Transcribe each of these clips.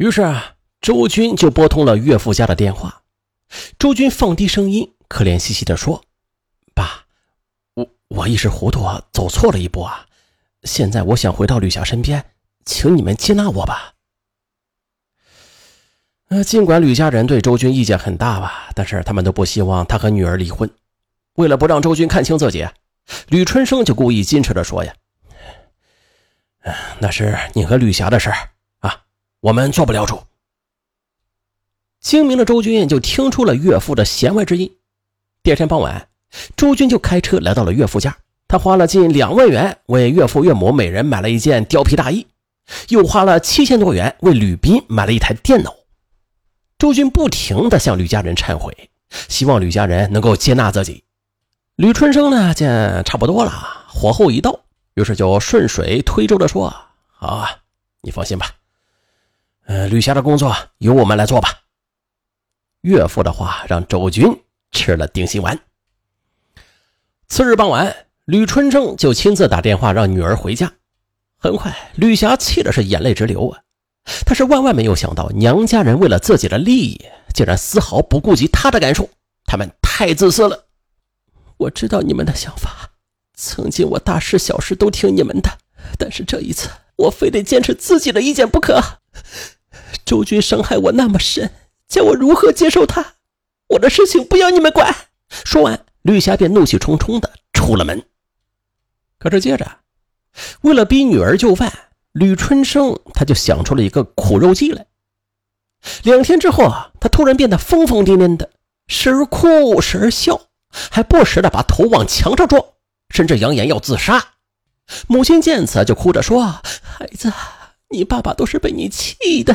于是啊，周军就拨通了岳父家的电话。周军放低声音，可怜兮兮地说：“爸，我我一时糊涂，走错了一步啊！现在我想回到吕霞身边，请你们接纳我吧。”呃，尽管吕家人对周军意见很大吧，但是他们都不希望他和女儿离婚。为了不让周军看清自己，吕春生就故意矜持地说：“呀，那是你和吕霞的事儿，我们做不了主。”精明的周军就听出了岳父的弦外之音。第二天傍晚，周军就开车来到了岳父家，他花了近两万元为岳父岳母每人买了一件貂皮大衣，又花了七千多元为吕斌买了一台电脑。周军不停地向吕家人忏悔，希望吕家人能够接纳自己。吕春生呢，见差不多了，火候已到，于是就顺水推舟地说：“好啊，你放心吧，呃，吕霞的工作由我们来做吧。”岳父的话让周军吃了定心丸。次日傍晚，吕春生就亲自打电话让女儿回家。很快，吕霞气的是眼泪直流啊。她是万万没有想到，娘家人为了自己的利益，竟然丝毫不顾及她的感受。他们太自私了。我知道你们的想法，曾经我大事小事都听你们的，但是这一次，我非得坚持自己的意见不可。周军伤害我那么深，叫我如何接受他？我的事情不要你们管。说完，绿霞便怒气冲冲的出了门。可是接着，为了逼女儿就范。吕春生他就想出了一个苦肉计来。两天之后啊，他突然变得疯疯癫癫的，时而哭，时而笑，还不时的把头往墙上撞，甚至扬言要自杀。母亲见此就哭着说：“孩子，你爸爸都是被你气的。”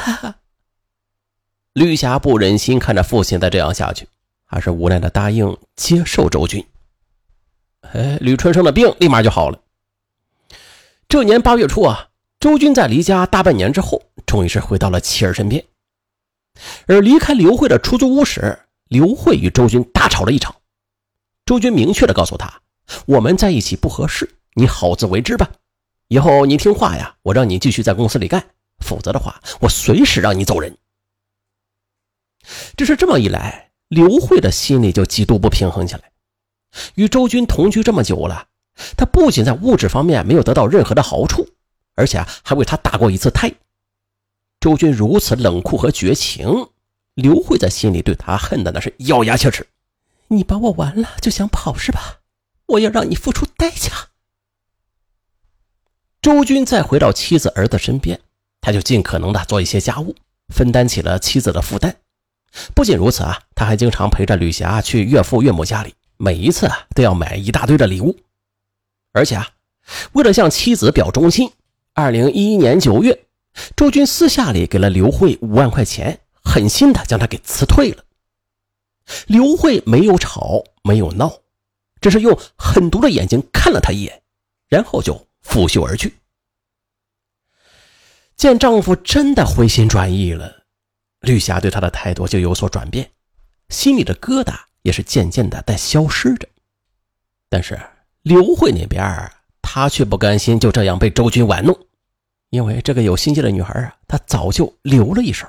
吕霞不忍心看着父亲再这样下去，还是无奈的答应接受周军。哎，吕春生的病立马就好了。这年八月初啊。周军在离家大半年之后，终于是回到了妻儿身边。而离开刘慧的出租屋时，刘慧与周军大吵了一场。周军明确的告诉他：“我们在一起不合适，你好自为之吧。以后你听话呀，我让你继续在公司里干；否则的话，我随时让你走人。”只是这么一来，刘慧的心里就极度不平衡起来。与周军同居这么久了，他不仅在物质方面没有得到任何的好处。而且还为他打过一次胎。周军如此冷酷和绝情，刘慧在心里对他恨的那是咬牙切齿。你把我玩了就想跑是吧？我要让你付出代价。周军再回到妻子儿子身边，他就尽可能的做一些家务，分担起了妻子的负担。不仅如此啊，他还经常陪着吕霞去岳父岳母家里，每一次啊都要买一大堆的礼物。而且啊，为了向妻子表忠心。二零一一年九月，周军私下里给了刘慧五万块钱，狠心的将他给辞退了。刘慧没有吵，没有闹，只是用狠毒的眼睛看了他一眼，然后就拂袖而去。见丈夫真的回心转意了，绿霞对他的态度就有所转变，心里的疙瘩也是渐渐的在消失着。但是刘慧那边他却不甘心就这样被周军玩弄，因为这个有心计的女孩啊，她早就留了一手。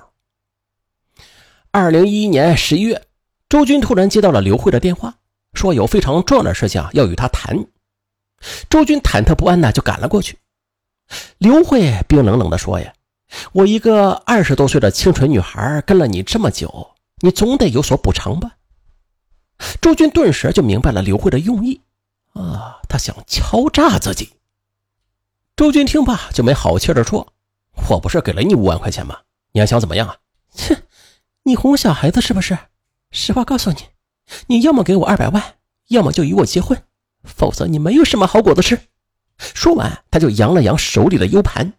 二零一一年十一月，周军突然接到了刘慧的电话，说有非常重要的事情要与他谈。周军忐忑不安的就赶了过去。刘慧冰冷冷的说：“呀，我一个二十多岁的清纯女孩跟了你这么久，你总得有所补偿吧？”周军顿时就明白了刘慧的用意。啊，他想敲诈自己。周军听罢就没好气的说：“我不是给了你五万块钱吗？你还想怎么样啊？”切，你哄小孩子是不是？实话告诉你，你要么给我二百万，要么就与我结婚，否则你没有什么好果子吃。说完，他就扬了扬手里的 U 盘。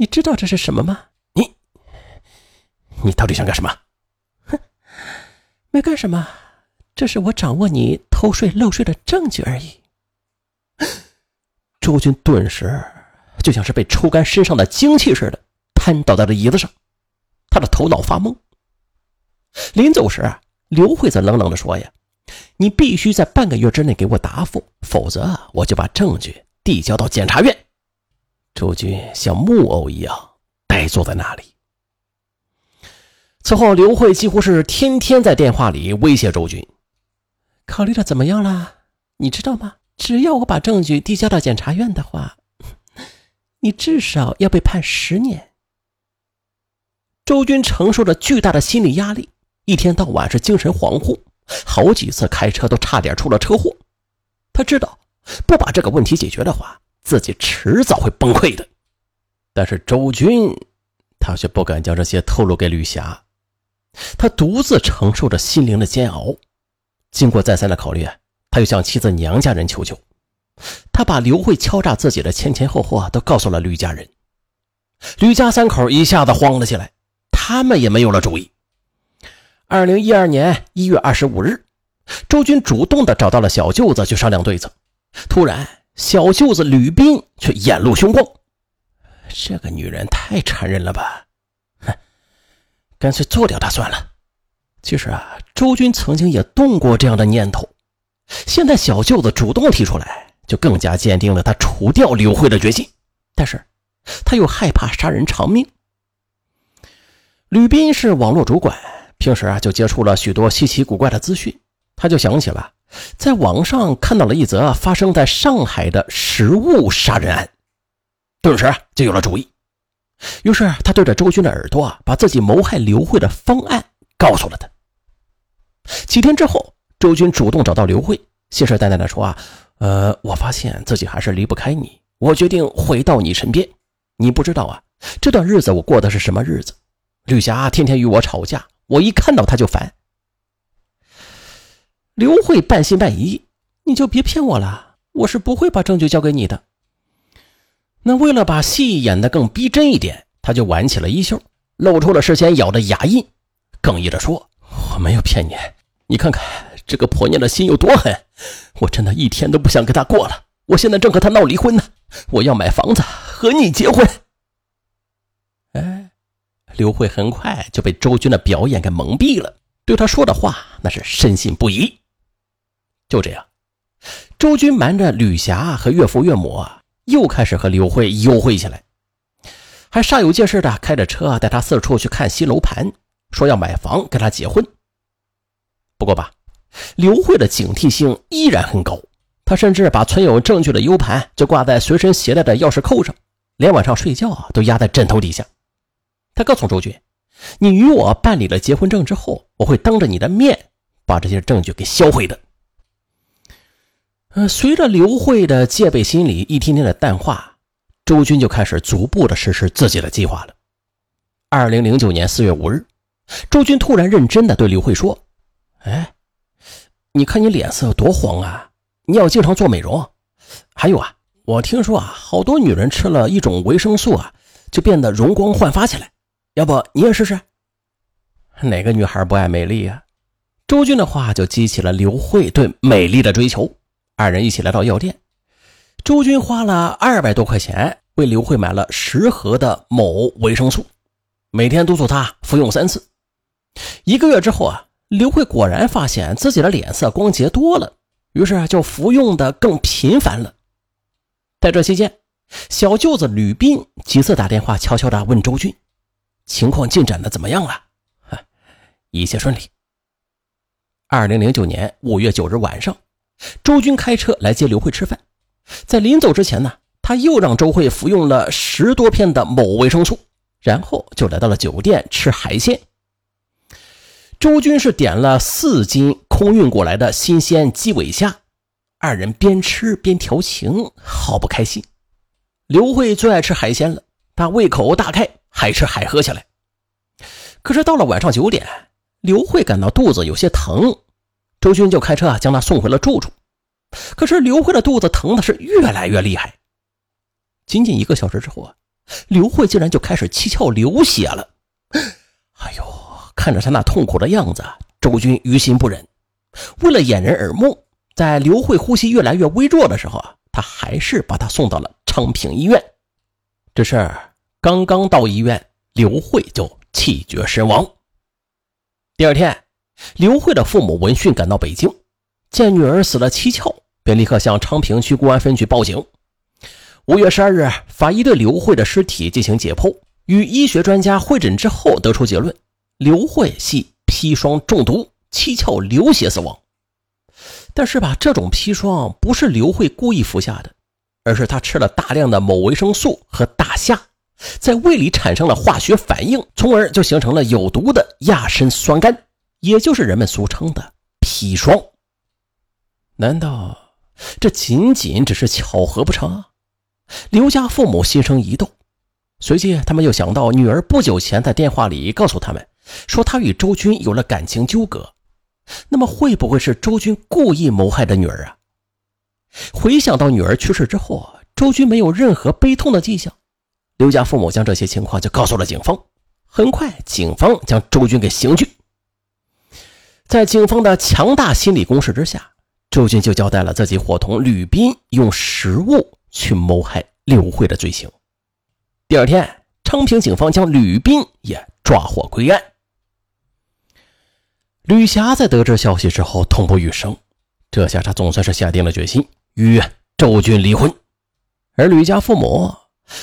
你知道这是什么吗？你，你到底想干什么？哼，没干什么。这是我掌握你偷税漏税的证据而已。周军顿时就像是被抽干身上的精气似的，瘫倒在了椅子上，他的头脑发懵。临走时，刘慧则冷冷地说：“呀，你必须在半个月之内给我答复，否则我就把证据递交到检察院。”周军像木偶一样呆坐在那里，此后，刘慧几乎是天天在电话里威胁周军。考虑的怎么样了？你知道吗？只要我把证据递交到检察院的话，你至少要被判十年。周军承受着巨大的心理压力，一天到晚是精神恍惚，好几次开车都差点出了车祸。他知道，不把这个问题解决的话，自己迟早会崩溃的。但是周军，他却不敢将这些透露给吕霞，他独自承受着心灵的煎熬。经过再三的考虑，他又向妻子娘家人求救。他把刘慧敲诈自己的前前后后啊，都告诉了吕家人。吕家三口一下子慌了起来，他们也没有了主意。二零一二年一月二十五日，周军主动的找到了小舅子去商量对策。突然，小舅子吕斌却眼露凶光：“这个女人太残忍了吧！哼，干脆做掉她算了。”其实啊，周军曾经也动过这样的念头，现在小舅子主动提出来，就更加坚定了他除掉刘慧的决心。但是，他又害怕杀人偿命。吕斌是网络主管，平时啊就接触了许多稀奇古怪的资讯，他就想起了在网上看到了一则发生在上海的食物杀人案，顿时就有了主意。于是他对着周军的耳朵啊，把自己谋害刘慧的方案。告诉了他。几天之后，周军主动找到刘慧，信誓旦旦地说：“啊，呃，我发现自己还是离不开你，我决定回到你身边。你不知道啊，这段日子我过的是什么日子？吕霞天天与我吵架，我一看到她就烦。”刘慧半信半疑：“你就别骗我了，我是不会把证据交给你的。”那为了把戏演得更逼真一点，他就挽起了衣袖，露出了事先咬的牙印。哽咽着说：“我没有骗你，你看看这个婆娘的心有多狠，我真的一天都不想跟她过了。我现在正和她闹离婚呢，我要买房子和你结婚。”哎，刘慧很快就被周军的表演给蒙蔽了，对他说的话那是深信不疑。就这样，周军瞒着吕霞和岳父岳母，又开始和刘慧幽会起来，还煞有介事的开着车带她四处去看新楼盘。说要买房跟他结婚。不过吧，刘慧的警惕性依然很高，她甚至把存有证据的 U 盘就挂在随身携带的钥匙扣上，连晚上睡觉都压在枕头底下。他告诉周军：“你与我办理了结婚证之后，我会当着你的面把这些证据给销毁的。”呃，随着刘慧的戒备心理一天天的淡化，周军就开始逐步的实施自己的计划了。二零零九年四月五日。周军突然认真的对刘慧说：“哎，你看你脸色多黄啊！你要经常做美容。还有啊，我听说啊，好多女人吃了一种维生素啊，就变得容光焕发起来。要不你也试试？哪个女孩不爱美丽啊？”周军的话就激起了刘慧对美丽的追求。二人一起来到药店，周军花了二百多块钱为刘慧买了十盒的某维生素，每天督促她服用三次。一个月之后啊，刘慧果然发现自己的脸色光洁多了，于是就服用的更频繁了。在这期间，小舅子吕斌几次打电话悄悄的问周军，情况进展的怎么样了？一切顺利。二零零九年五月九日晚上，周军开车来接刘慧吃饭，在临走之前呢，他又让周慧服用了十多片的某维生素，然后就来到了酒店吃海鲜。周军是点了四斤空运过来的新鲜鸡尾虾，二人边吃边调情，好不开心。刘慧最爱吃海鲜了，她胃口大开，海吃海喝起来。可是到了晚上九点，刘慧感到肚子有些疼，周军就开车啊将她送回了住处。可是刘慧的肚子疼的是越来越厉害，仅仅一个小时之后啊，刘慧竟然就开始七窍流血了。哎呦！看着他那痛苦的样子，周军于心不忍。为了掩人耳目，在刘慧呼吸越来越微弱的时候啊，他还是把她送到了昌平医院。这事刚刚到医院，刘慧就气绝身亡。第二天，刘慧的父母闻讯赶到北京，见女儿死了蹊跷，便立刻向昌平区公安分局报警。五月十二日，法医对刘慧的尸体进行解剖，与医学专家会诊之后，得出结论。刘慧系砒霜中毒，七窍流血死亡。但是吧，这种砒霜不是刘慧故意服下的，而是她吃了大量的某维生素和大虾，在胃里产生了化学反应，从而就形成了有毒的亚砷酸苷，也就是人们俗称的砒霜。难道这仅仅只是巧合不成？刘家父母心生疑窦，随即他们又想到女儿不久前在电话里告诉他们说她与周军有了感情纠葛。那么会不会是周军故意谋害的女儿啊？回想到女儿去世之后，周军没有任何悲痛的迹象，刘家父母将这些情况就告诉了警方。很快，警方将周军给刑拘。在警方的强大心理攻势之下，周军就交代了自己伙同吕斌用食物去谋害刘慧的罪行。第二天，昌平警方将吕斌也抓获归案。吕霞在得知消息之后痛不欲生，这下他总算是下定了决心与周军离婚。而吕家父母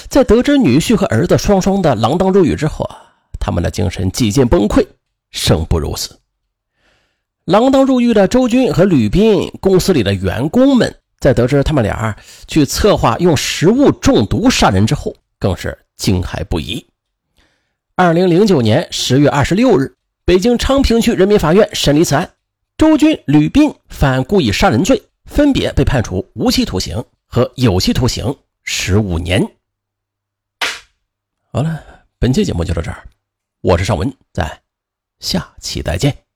在得知女婿和儿子双双的锒铛入狱之后啊，他们的精神几近崩溃，生不如死。锒铛入狱的周军和吕斌公司里的员工们，在得知他们俩去策划用食物中毒杀人之后，更是惊骇不已。二零零九年十月二十六日。北京昌平区人民法院审理此案，周军、吕斌犯故意杀人罪，分别被判处无期徒刑和有期徒刑十五年。好了，本期节目就到这儿，我是尚文，在下期再见。